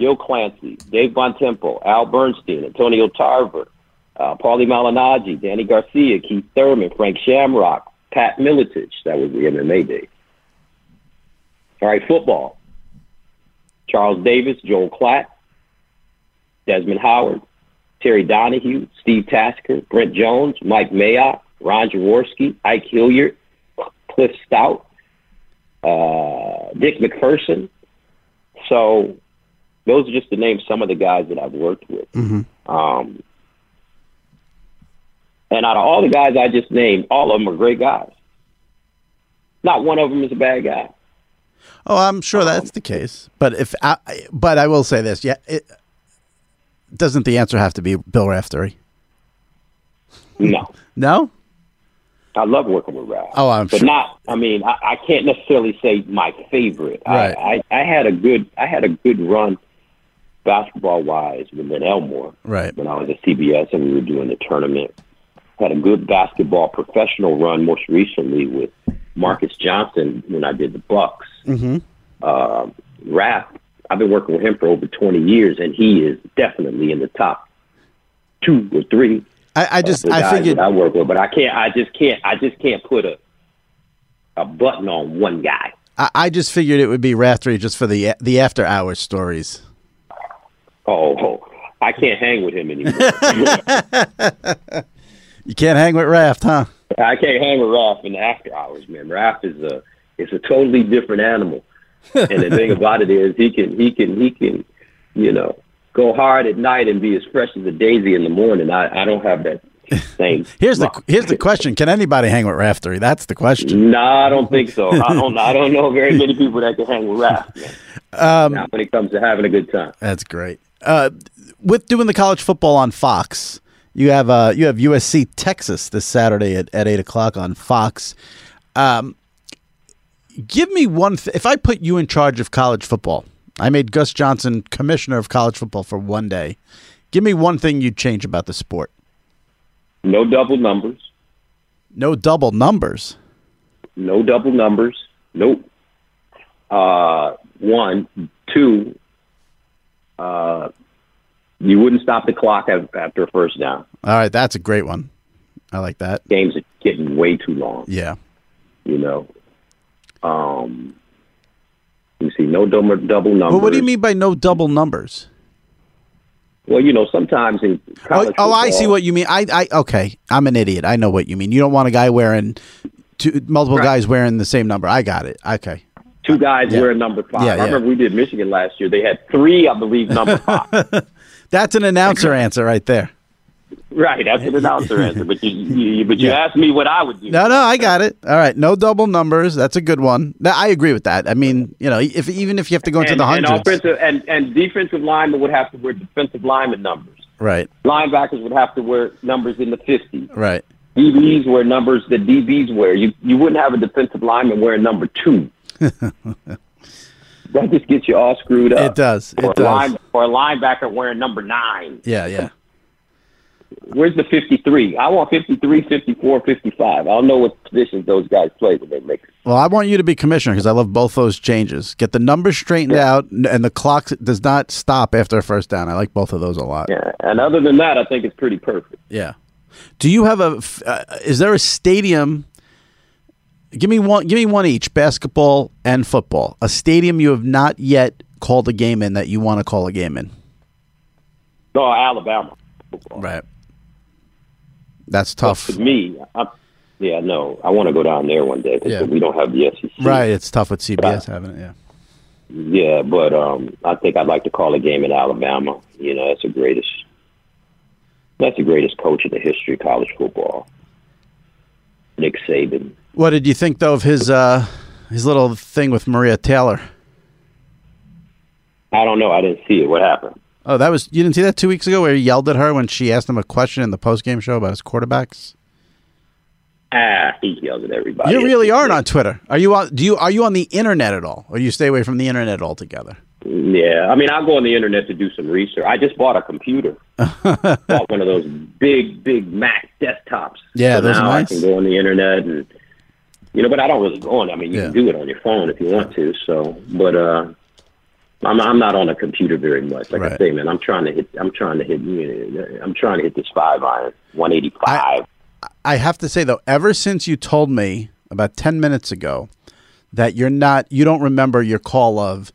Speaker 5: Gil Clancy, Dave Bontempo, Al Bernstein, Antonio Tarver, uh, Paulie Malignaggi, Danny Garcia, Keith Thurman, Frank Shamrock, Pat Miletich. That was the MMA day. All right, football. Charles Davis, Joel Klatt, Desmond Howard, Terry Donahue, Steve Tasker, Brent Jones, Mike Mayock, Ron Jaworski, Ike Hilliard, Cliff Stoudt, uh, Dick MacPherson. So those are just to name some of the guys that I've worked with. Um, and out of all the guys I just named, all of them are great guys. Not one of them is a bad guy.
Speaker 4: Oh, I'm sure um, that's the case. But if I, but I will say this, yeah, it, doesn't the answer have to be Bill Raftery?
Speaker 5: No,
Speaker 4: No.
Speaker 5: I love working with Raft.
Speaker 4: Oh, I'm
Speaker 5: but
Speaker 4: sure.
Speaker 5: not. I mean, I, I can't necessarily say my favorite.
Speaker 4: Right.
Speaker 5: I, I, I had a good, I had a good run basketball wise with Len Elmore.
Speaker 4: Right.
Speaker 5: when I was at CBS and we were doing the tournament. Had a good basketball professional run most recently with Marques Johnson when I did the Bucks.
Speaker 4: Mm-hmm.
Speaker 5: Uh, Rap, I've been working with him for over 20 years, and he is definitely in the top two or three.
Speaker 4: I, I just I figured
Speaker 5: that I work with, but I can't. I just can't. I just can't put a a button on one guy.
Speaker 4: I, I just figured it would be Raftery just for the the after hours stories.
Speaker 5: Oh, I can't hang with him anymore.
Speaker 4: You can't hang with Raft, huh?
Speaker 5: I can't hang with Raft in the after hours, man. Raft is a it's a totally different animal. And the thing about it is he can he can he can, you know, go hard at night and be as fresh as a daisy in the morning. I, I don't have that same
Speaker 4: Here's the here's the question: Can anybody hang with Raftery? That's the question.
Speaker 5: No, I don't think so. I don't I don't know very many people that can hang with man.
Speaker 4: Um,
Speaker 5: Not when it comes to having a good time.
Speaker 4: That's great. Uh, with doing the college football on Fox, you have uh, you have USC Texas this Saturday at, at eight o'clock on Fox. Um, give me one. Th- if I put you in charge of college football, I made Gus Johnson commissioner of college football for one day. Give me one thing you'd change about the sport.
Speaker 5: No double numbers.
Speaker 4: No double numbers.
Speaker 5: No double numbers. Nope. Uh, one, two. Uh, you wouldn't stop the clock after a first down.
Speaker 4: All right, that's a great one. I like that.
Speaker 5: Games are getting way too long.
Speaker 4: Yeah.
Speaker 5: You know. Um. You see, no double double numbers.
Speaker 4: Well, what do you mean by no double numbers?
Speaker 5: Well, you know, sometimes in
Speaker 4: Oh,
Speaker 5: college
Speaker 4: oh, I see what you mean. I, I, okay. I'm an idiot. I know what you mean. You don't want a guy wearing two, multiple
Speaker 5: Right.
Speaker 4: guys wearing the same number. I got it. Okay.
Speaker 5: two guys
Speaker 4: Yeah.
Speaker 5: wear number five.
Speaker 4: Yeah,
Speaker 5: I
Speaker 4: yeah.
Speaker 5: remember we did Michigan last year. They had three, I believe, number five.
Speaker 4: That's an announcer answer right there.
Speaker 5: right, that's an announcer answer. But you, you but you
Speaker 4: Yeah.
Speaker 5: asked me what I would do.
Speaker 4: No, no, I got it. All right. No double numbers. That's a good one. I agree with that. I mean, you know, if even if you have to go into
Speaker 5: and,
Speaker 4: the
Speaker 5: and
Speaker 4: hundreds.
Speaker 5: offensive and, and defensive linemen would have to wear defensive lineman numbers.
Speaker 4: right.
Speaker 5: Linebackers would have to wear numbers in the 50s.
Speaker 4: Right.
Speaker 5: DBs wear numbers that DBs wear. You you wouldn't have a defensive lineman wearing number two. that just gets you all screwed up.
Speaker 4: It does.
Speaker 5: Or,
Speaker 4: It does.
Speaker 5: A line, or a linebacker wearing number nine.
Speaker 4: Yeah, yeah.
Speaker 5: Where's the 53? I want 53, 54, 55. I don't know what positions those guys play when they make it.
Speaker 4: Well, I want you to be commissioner because I love both those changes. Get the numbers straightened out, and the clock does not stop after a first down. I like both of those a lot.
Speaker 5: Yeah. And other than that, I think it's pretty perfect.
Speaker 4: Yeah. Do you have a? Uh, is there a stadium? Give me one. Give me one each: basketball and football. A stadium you have not yet called a game in that you want to call a game in.
Speaker 5: No, Alabama. Football.
Speaker 4: Right. That's tough.
Speaker 5: To me, I, yeah, no, I want to go down there one day because
Speaker 4: Yeah.
Speaker 5: we don't have the SEC.
Speaker 4: Right. It's tough with CBS having it. Yeah.
Speaker 5: Yeah, but um, I think I'd like to call a game in Alabama. You know, that's the greatest. That's the greatest coach in the history of college football. Nick Saban.
Speaker 4: What did you think though of his uh his little thing with Maria Taylor?
Speaker 5: I don't know. I didn't see it. What happened?
Speaker 4: Oh, that was you didn't see that two weeks ago where he yelled at her when she asked him a question in the post game show about his quarterbacks.
Speaker 5: Ah, he yelled at everybody.
Speaker 4: You really aren't on Twitter. Are you on? Do you are you on the internet at all, or do you stay away from the internet altogether?
Speaker 5: Yeah, I mean, I go on the internet to do some research. I just bought a computer. bought one of those big, big Mac desktops.
Speaker 4: Yeah,
Speaker 5: so
Speaker 4: those
Speaker 5: now
Speaker 4: nice.
Speaker 5: I can go on the internet and you know, but I don't really go on. I mean, you
Speaker 4: Yeah.
Speaker 5: can do it on your phone if you want to. So, but uh, I'm I'm not on a computer very much. Like I say, man, I'm trying to hit. I'm trying to hit. You know, I'm trying to hit this five iron, 185.
Speaker 4: I have to say though, ever since you told me about ten minutes ago that you're not, you don't remember your call of,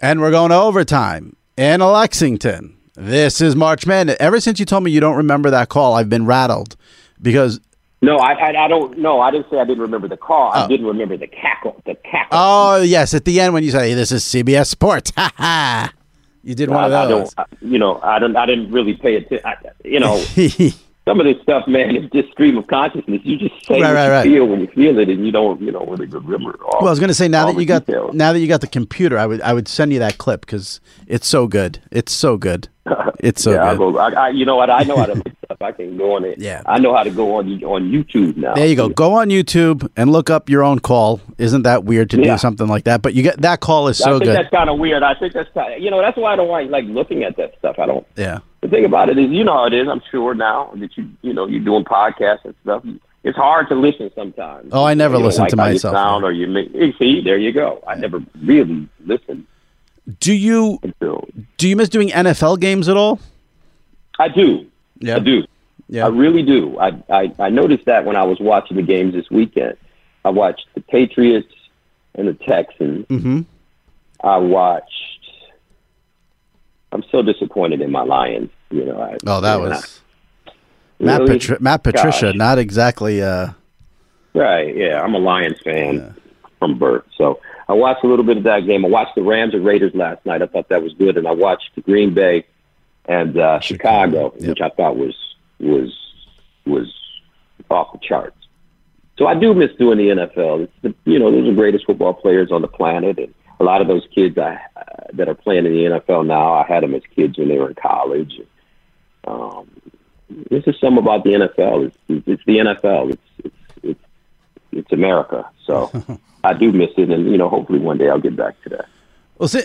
Speaker 4: and we're going to overtime in Lexington. This is March Madness. Ever since you told me you don't remember that call, I've been rattled because
Speaker 5: No, I, I I don't. know. I didn't say I didn't remember the call. I oh. didn't remember the cackle. The cackle.
Speaker 4: oh yes, at the end when you say this is CBS Sports, ha ha, you did one
Speaker 5: I,
Speaker 4: of
Speaker 5: I
Speaker 4: those.
Speaker 5: don't. I, you know, I don't. I didn't really pay attention. You know, some of this stuff, man, is just stream of consciousness. You just say
Speaker 4: Right,
Speaker 5: what
Speaker 4: right,
Speaker 5: you
Speaker 4: right.
Speaker 5: feel when you feel it, and you don't, you know, really remember. All,
Speaker 4: Well, I was going to say now that you got
Speaker 5: details.
Speaker 4: now that you got the computer, I would I would send you that clip because it's so good. It's so good. It's so
Speaker 5: yeah, I
Speaker 4: good.
Speaker 5: go. I, I, you know what? I know how to make stuff. I can go on it.
Speaker 4: Yeah.
Speaker 5: I know how to go on on YouTube now.
Speaker 4: There you go. Go on YouTube and look up your own call. Isn't that weird to
Speaker 5: Yeah.
Speaker 4: do something like that? But you get that call is
Speaker 5: I
Speaker 4: so
Speaker 5: think
Speaker 4: good.
Speaker 5: that's kind of weird. I think that's kind of you know that's why I don't like like looking at that stuff. I don't.
Speaker 4: Yeah.
Speaker 5: The thing about it is, you know how it is. I'm sure now that you you know you're doing podcasts and stuff. It's hard to listen sometimes.
Speaker 4: Oh, I never
Speaker 5: You
Speaker 4: listen
Speaker 5: like
Speaker 4: to
Speaker 5: you
Speaker 4: myself,
Speaker 5: Sound or you make. you See, there you go. I never really listened
Speaker 4: Do you do you miss doing NFL games at all?
Speaker 5: I do.
Speaker 4: Yeah.
Speaker 5: I do.
Speaker 4: Yeah.
Speaker 5: I really do. I, I I noticed that when I was watching the games this weekend. I watched the Patriots and the Texans.
Speaker 4: Mhm.
Speaker 5: I watched. I'm so disappointed in my Lions. You know. I,
Speaker 4: Oh, that was Matt
Speaker 5: Really?
Speaker 4: Patri- Matt Patricia.
Speaker 5: Gosh.
Speaker 4: Not exactly. Uh,
Speaker 5: Right. Yeah, I'm a Lions fan from birth. So I watched a little bit of that game. I watched the Rams and Raiders last night. I thought that was good, and I watched the Green Bay and uh, Chicago,
Speaker 4: Yep.
Speaker 5: which I thought was was was off the charts. So I do miss doing the NFL. It's the, you know, those are the greatest football players on the planet, and a lot of those kids I, uh, that are playing in the NFL now, I had them as kids when they were in college. Um, this is some about the NFL. It's, it's, it's the NFL. It's it's it's America. So I do miss it, and you know, hopefully one day I'll get back to that.
Speaker 4: well, see,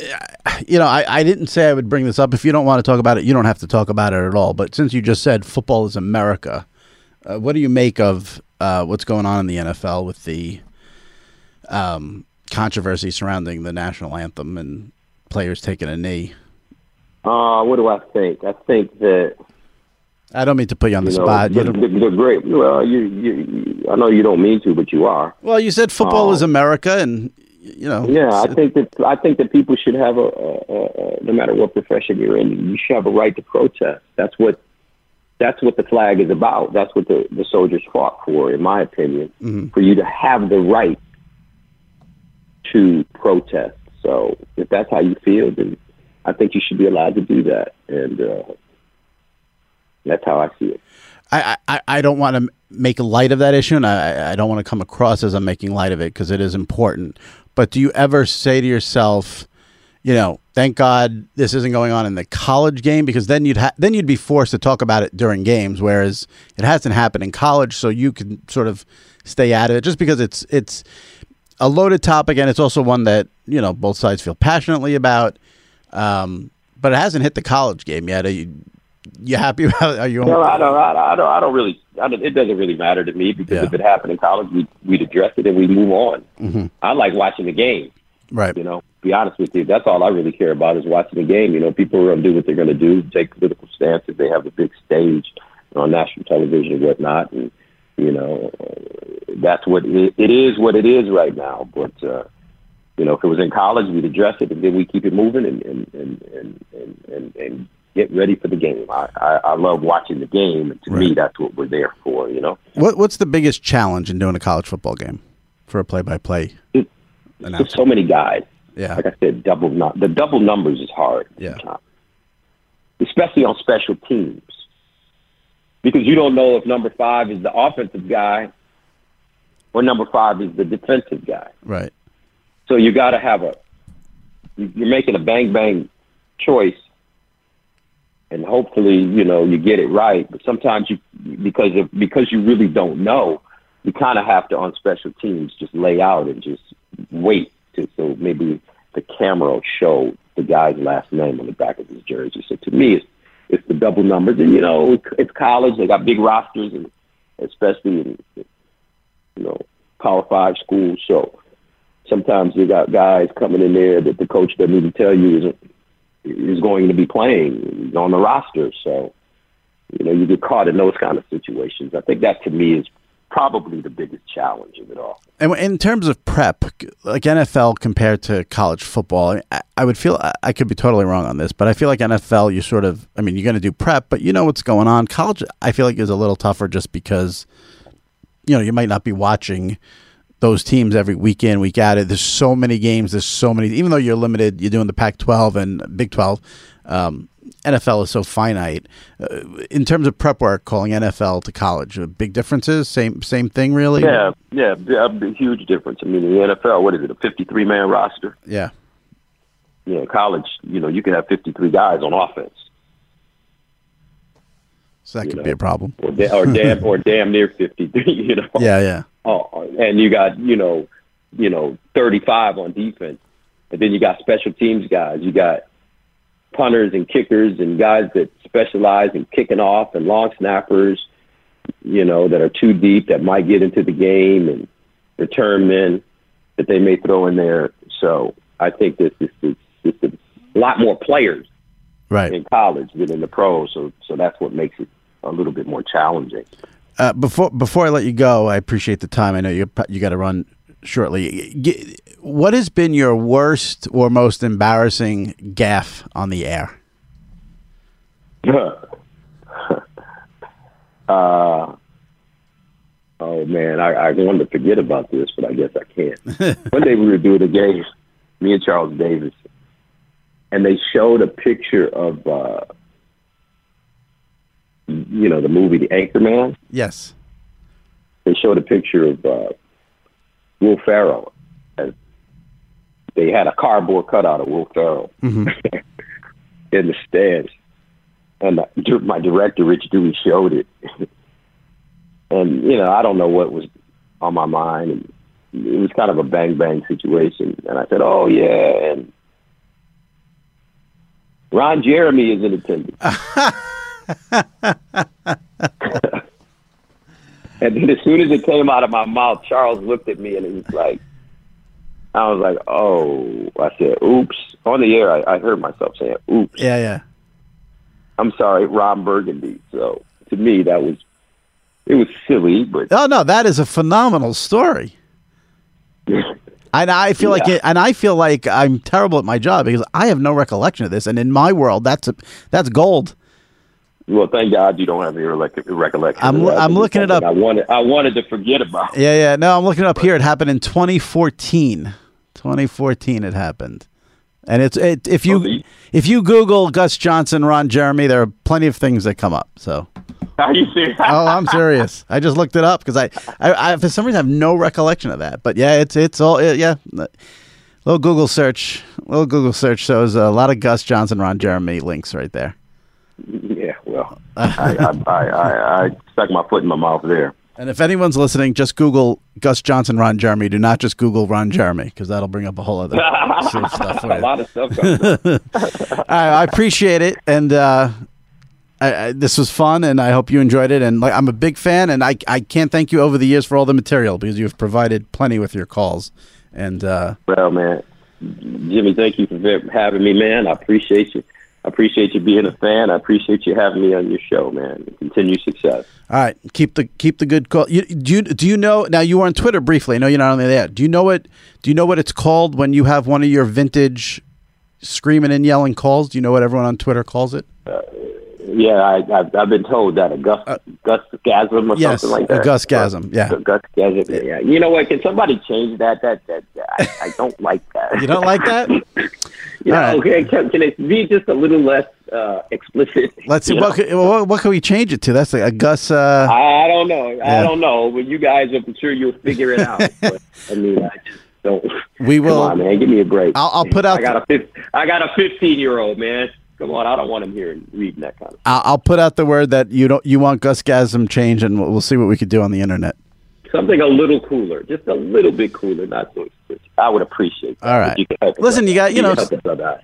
Speaker 4: you know, I, I didn't say I would bring this up. If you don't want to talk about it, you don't have to talk about it at all. But since you just said football is America, uh, what do you make of uh, what's going on in the NFL with the um, controversy surrounding the national anthem and players taking a knee?
Speaker 5: Uh, what do I think? I think that
Speaker 4: I don't mean to put you on the
Speaker 5: you know
Speaker 4: spot. You
Speaker 5: the,
Speaker 4: don't-
Speaker 5: the, the great. Well, you, you I know you don't mean to, but you are.
Speaker 4: well, you said football is America, and you know,
Speaker 5: Yeah, I think that I think that people should have a, a, a, a no matter what profession you're in, you should have a right to protest. That's what that's what the flag is about. That's what the, the soldiers fought for, in my opinion,
Speaker 4: Mm-hmm.
Speaker 5: for you to have the right to protest. So if that's how you feel, then I think you should be allowed to do that, and uh, that's how I see it.
Speaker 4: I, I, I don't want to make light of that issue, and I, I don't want to come across as I'm making light of it because it is important. But do you ever say to yourself, you know, thank God this isn't going on in the college game because then you'd ha- then you'd be forced to talk about it during games, whereas it hasn't happened in college, so you can sort of stay out of it just because it's it's a loaded topic and it's also one that you know both sides feel passionately about. Um, but it hasn't hit the college game yet. You, you happy about? Are you?
Speaker 5: No, I don't. I, don't. I don't really. I don't, it doesn't really matter to me because
Speaker 4: Yeah.
Speaker 5: if it happened in college, we we'd address it and we move on.
Speaker 4: Mm-hmm.
Speaker 5: I like watching the game.
Speaker 4: Right.
Speaker 5: You know, be honest with you, that's all I really care about is watching the game. You know, people are going to do what they're going to do, take political stances. They have a big stage. on national television and whatnot, and you know that's what it, it is. What it is right now, but. uh you know, if it was in college, we'd address it, and then we keep it moving and and and and, and, and get ready for the game. I, I, I love watching the game, and to me, that's what we're there for. You know,
Speaker 4: What What's the biggest challenge in doing a college football game for a play-by-play?
Speaker 5: There's so many guys.
Speaker 4: Yeah.
Speaker 5: Like I said, double the double numbers is hard.
Speaker 4: Yeah.
Speaker 5: especially on special teams, because you don't know if number five is the offensive guy or number five is the defensive guy.
Speaker 4: Right.
Speaker 5: So you got to have a. You're making a bang bang choice, and hopefully, you know, you get it right. But sometimes you, because of because you really don't know, you kind of have to on special teams just lay out and just wait to so maybe the camera will show the guy's last name on the back of his jersey. So to me, it's it's the double numbers, and you know, it's college. They got big rosters, and especially in you know Power Five schools. So sometimes you got guys coming in there that the coach doesn't even tell you is is going to be playing on the roster. So you know you get caught in those kind of situations. I think that to me is probably the biggest challenge of it all.
Speaker 4: And in terms of prep, like NFL compared to college football, I, would feel I could be totally wrong on this, but I feel like NFL, you sort of, I mean, you're going to do prep, but you know what's going on. College, I feel like is a little tougher just because, you know, you might not be watching those teams every week in, week out. It there's so many games. There's so many. Even though you're limited, you're doing the Pac-12 and Big 12. Um, NFL is so finite. Uh, in terms of prep work, calling NFL to college, uh, big differences. Same same thing, really.
Speaker 5: Yeah, yeah, yeah, a huge difference. I mean, in the NFL, what is it, a 53 man roster?
Speaker 4: Yeah.
Speaker 5: Yeah, college, you know, you can have 53 guys on offense.
Speaker 4: So that could
Speaker 5: know.
Speaker 4: be a problem.
Speaker 5: or, da- or damn or damn near 53 you know
Speaker 4: Yeah, yeah.
Speaker 5: oh, and you got you know you know 35 on defense and then you got special teams guys you got punters and kickers and guys that specialize in kicking off and long snappers you know that are too deep that might get into the game and return men that they may throw in there so i think this is this, this is a lot more players
Speaker 4: Right.
Speaker 5: in college than in the pros so so that's what makes it a little bit more challenging
Speaker 4: Uh, before before I let you go, I appreciate the time. I know you you got to run shortly. G- What has been your worst or most embarrassing gaffe on the air?
Speaker 5: uh, oh man, I, I wanted to forget about this, but I guess I can't. One day we were doing a game, me and Charles Davis, and they showed a picture of, uh, you know, the movie The Anchorman.
Speaker 4: Yes.
Speaker 5: They showed a picture of uh, Will Ferrell. And they had a cardboard cutout of Will Ferrell in the stands. And my director, Rich Dewey, showed it. and, you know, I don't know what was on my mind. And it was kind of a bang bang situation. And I said, oh, yeah. And Ron Jeremy is in attendance. and then as soon as it came out of my mouth, Charles looked at me and it was like, I was like, oh, I said, oops. On the air, I, I heard myself saying, oops.
Speaker 4: Yeah, yeah.
Speaker 5: I'm sorry, Ron Burgundy. So to me, that was, it was silly, but
Speaker 4: Oh no, that is a phenomenal story. And I feel like it, and I feel like I'm terrible at my job because I have no recollection of this. And in my world, that's a, that's gold.
Speaker 5: well, thank God you don't have any recollection.
Speaker 4: I'm
Speaker 5: of
Speaker 4: lo-
Speaker 5: that.
Speaker 4: I'm looking it up.
Speaker 5: I wanted, I wanted to forget about. It.
Speaker 4: Yeah, yeah. No, I'm looking it up here. It happened in 2014. 2014 it happened. And it's it, if you if you Google Gus Johnson, Ron Jeremy, there are plenty of things that come up. So,
Speaker 5: Are you serious?
Speaker 4: oh, I'm serious. I just looked it up because I, I, I for some reason I have no recollection of that. But yeah, it's it's all it, yeah. Little Google search, little Google search shows a lot of Gus Johnson, Ron Jeremy links right there.
Speaker 5: yeah, well, I, I, I, I, stuck my foot in my mouth there.
Speaker 4: And if anyone's listening, just Google Gus Johnson, Ron Jeremy. Do not just Google Ron Jeremy because that'll bring up a whole other stuff
Speaker 5: a lot of stuff up.
Speaker 4: I, I appreciate it, and uh, I, I, this was fun, and I hope you enjoyed it. And like, I'm a big fan, and I I can't thank you over the years for all the material because you've provided plenty with your calls. And uh,
Speaker 5: Well, man, Jimmy, thank you for having me, man. I appreciate you. I appreciate you being a fan. I appreciate you having me on your show, man. Continue success.
Speaker 4: All right, keep the keep the good call. You, do you do you know now? You were on Twitter briefly. I know you're not only there. Do you know what? Do you know what it's called when you have one of your vintage screaming and yelling calls? Do you know what everyone on Twitter calls it?
Speaker 5: Uh, yeah, I, I've, I've been told that a gus uh, gusgasm or
Speaker 4: yes,
Speaker 5: something like that.
Speaker 4: a gusgasm. Yeah,
Speaker 5: a gusgasm. Yeah. You know what? Can somebody change that? That that, I, I don't like that.
Speaker 4: you don't like that?
Speaker 5: you know, right. okay, can, can it be just a little less uh, explicit?
Speaker 4: Let's see. What, what, what, can we change it to? That's like a Gus. Uh,
Speaker 5: I, I don't know. Yeah. I don't know. But you guys, I'm sure you'll figure it out. but, I mean, I just don't.
Speaker 4: We will.
Speaker 5: Come on, man. Give me a break.
Speaker 4: I'll, I'll put out.
Speaker 5: I got a. I got a 15 year old man. Come on, I don't want him here and reading that kind of. Stuff.
Speaker 4: I'll put out the word that you don't. You want Gus Gasm change, and we'll, we'll see what we could do on the internet.
Speaker 5: Something a little cooler, just a little bit cooler, not so. I would appreciate. That.
Speaker 4: All right. You Listen, you got you, you know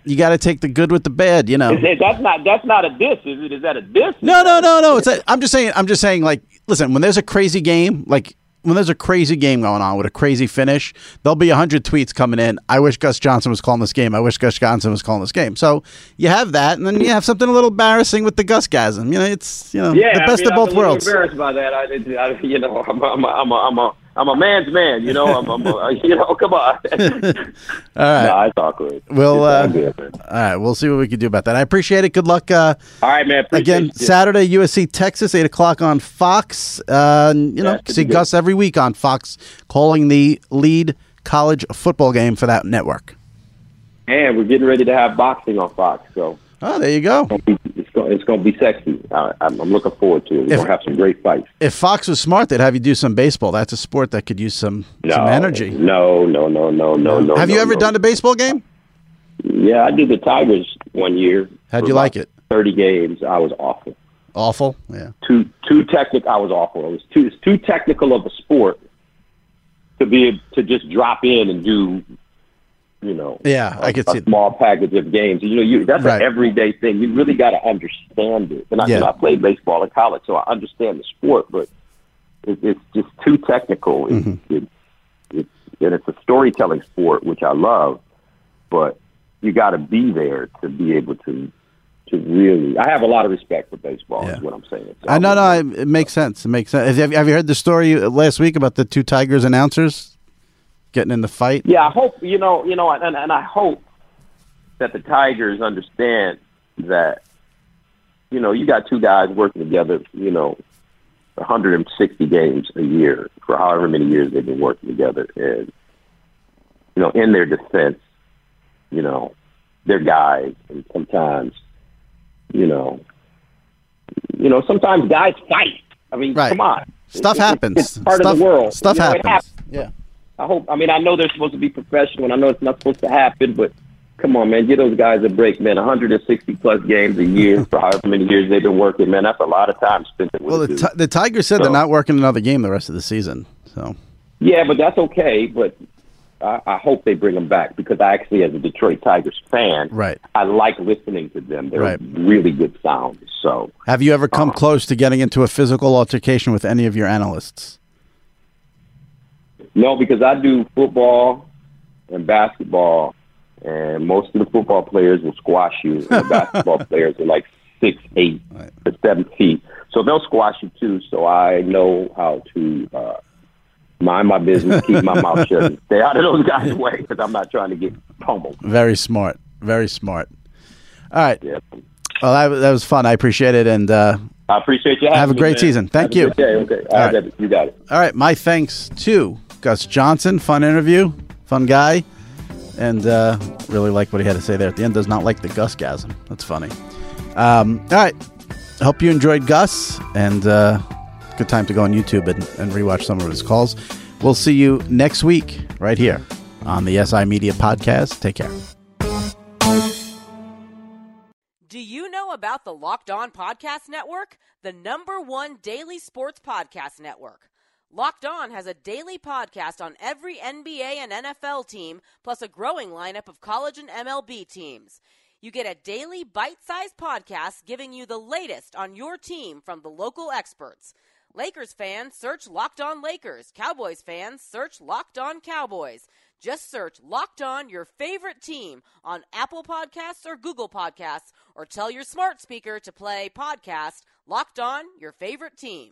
Speaker 4: you got to take the good with the bad. You know
Speaker 5: that's not that's not a diss, is it? Is that a diss?
Speaker 4: No, no, no, no. It's a, I'm just saying. I'm just saying. Like, listen, when there's a crazy game, like when there's a crazy game going on with a crazy finish, there'll be a hundred tweets coming in. I wish Gus Johnson was calling this game. I wish Gus Johnson was calling this game. So you have that, and then you have something a little embarrassing with the Gus gasm. You know, it's you know
Speaker 5: yeah,
Speaker 4: the best
Speaker 5: I mean,
Speaker 4: of both
Speaker 5: I'm
Speaker 4: worlds.
Speaker 5: Embarrassed by that, I, I, you know, I'm, I'm, I'm, I'm, I'm I'm a man's man, you know. I'm, I'm a, you know, come on. all
Speaker 4: right,
Speaker 5: no, it's awkward.
Speaker 4: We'll uh, good, all right. We'll see what we can do about that. I appreciate it. Good luck. Uh,
Speaker 5: all right, man.
Speaker 4: Again,
Speaker 5: you.
Speaker 4: Saturday, USC Texas, eight o'clock on Fox. Uh, you know, see Gus every week on Fox, calling the lead college football game for that network.
Speaker 5: And we're getting ready to have boxing on Fox, so.
Speaker 4: Oh, there you go.
Speaker 5: It's going, to be sexy. I, am looking forward to it. We're going to have some great fights.
Speaker 4: If Fox was smart, they'd have you do some baseball. That's a sport that could use some,
Speaker 5: no,
Speaker 4: some energy.
Speaker 5: No, no, no, no, no, no.
Speaker 4: Have
Speaker 5: no,
Speaker 4: you ever
Speaker 5: no.
Speaker 4: done a baseball game?
Speaker 5: Yeah, I did the Tigers one year.
Speaker 4: How'd you like it?
Speaker 5: 30 games. I was awful.
Speaker 4: Awful? Yeah.
Speaker 5: Too too technical. I was awful. It was too, it's too technical of a sport to be to just drop in and do you know,
Speaker 4: yeah,
Speaker 5: a,
Speaker 4: I could
Speaker 5: a small package of games. You know, you that's
Speaker 4: right.
Speaker 5: an everyday thing. You really got to understand it. And I,
Speaker 4: yeah.
Speaker 5: you know, I played baseball in college, so I understand the sport, but it, it's just too technical. It,
Speaker 4: mm-hmm.
Speaker 5: it, it, and it's a storytelling sport, which I love, but you got to be there to be able to to really. I have a lot of respect for baseball.
Speaker 4: Yeah.
Speaker 5: Is what I'm saying. So
Speaker 4: I know, no, it, it makes sense. It makes sense. Have, have you heard the story last week about the two Tigers announcers? Getting in the fight?
Speaker 5: Yeah, I hope you know, you know, and, and I hope that the Tigers understand that you know you got two guys working together, you know, 160 games a year for however many years they've been working together, and you know, in their defense, you know, they're guys, and sometimes, you know, you know, sometimes guys fight. I mean,
Speaker 4: right.
Speaker 5: come on,
Speaker 4: stuff
Speaker 5: it,
Speaker 4: happens.
Speaker 5: It's part
Speaker 4: stuff,
Speaker 5: of the world.
Speaker 4: Stuff
Speaker 5: you know,
Speaker 4: happens.
Speaker 5: happens.
Speaker 4: Yeah.
Speaker 5: I hope. I mean, I know they're supposed to be professional, and I know it's not supposed to happen, but come on, man, give those guys a break, man. 160 plus games a year for however many years they've been working, man. That's a lot of time spent. With
Speaker 4: well, the, t- the Tigers said so, they're not working another game the rest of the season. So.
Speaker 5: Yeah, but that's okay. But I, I hope they bring them back because I actually, as a Detroit Tigers fan,
Speaker 4: right,
Speaker 5: I like listening to them. They're
Speaker 4: right.
Speaker 5: really good sound. So.
Speaker 4: Have you ever come uh, close to getting into a physical altercation with any of your analysts?
Speaker 5: No, because I do football and basketball, and most of the football players will squash you. And the basketball players are like six, eight,
Speaker 4: right.
Speaker 5: or seven feet, so they'll squash you too. So I know how to uh, mind my business, keep my mouth shut, and stay out of those guys' way because I'm not trying to get pummeled.
Speaker 4: Very smart. Very smart. All right.
Speaker 5: Yeah.
Speaker 4: Well, that, that was fun. I appreciate it, and uh,
Speaker 5: I appreciate you.
Speaker 4: have a great
Speaker 5: man.
Speaker 4: season. Thank
Speaker 5: have
Speaker 4: you.
Speaker 5: Okay. Okay.
Speaker 4: All
Speaker 5: All
Speaker 4: right.
Speaker 5: right. You got it.
Speaker 4: All right. My thanks to Gus Johnson. Fun interview. Fun guy. And uh, really like what he had to say there at the end. Does not like the Gus gasm. That's funny. Um, all right. Hope you enjoyed Gus. And uh, good time to go on YouTube and, and rewatch some of his calls. We'll see you next week right here on the SI Media Podcast. Take care.
Speaker 7: Do you know about the Locked On Podcast Network? The number one daily sports podcast network. Locked On has a daily podcast on every NBA and NFL team, plus a growing lineup of college and MLB teams. You get a daily bite sized podcast giving you the latest on your team from the local experts. Lakers fans, search Locked On Lakers. Cowboys fans, search Locked On Cowboys. Just search Locked On Your Favorite Team on Apple Podcasts or Google Podcasts, or tell your smart speaker to play podcast Locked On Your Favorite Team.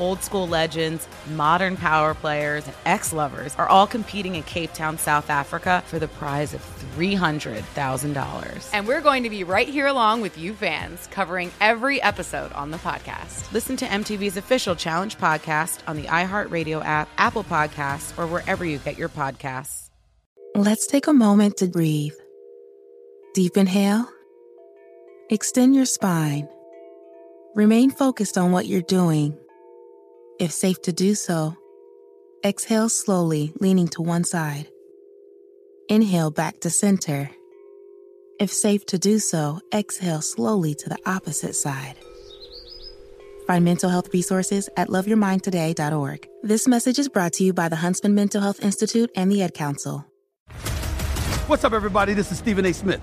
Speaker 1: Old school legends, modern power players, and ex lovers are all competing in Cape Town, South Africa for the prize of $300,000.
Speaker 8: And we're going to be right here along with you fans, covering every episode on the podcast.
Speaker 1: Listen to MTV's official Challenge podcast on the iHeartRadio app, Apple Podcasts, or wherever you get your podcasts.
Speaker 9: Let's take a moment to breathe. Deep inhale, extend your spine, remain focused on what you're doing. If safe to do so, exhale slowly, leaning to one side. Inhale back to center. If safe to do so, exhale slowly to the opposite side. Find mental health resources at loveyourmindtoday.org. This message is brought to you by the Huntsman Mental Health Institute and the Ad Council.
Speaker 10: What's up, everybody? This is Stephen A. Smith,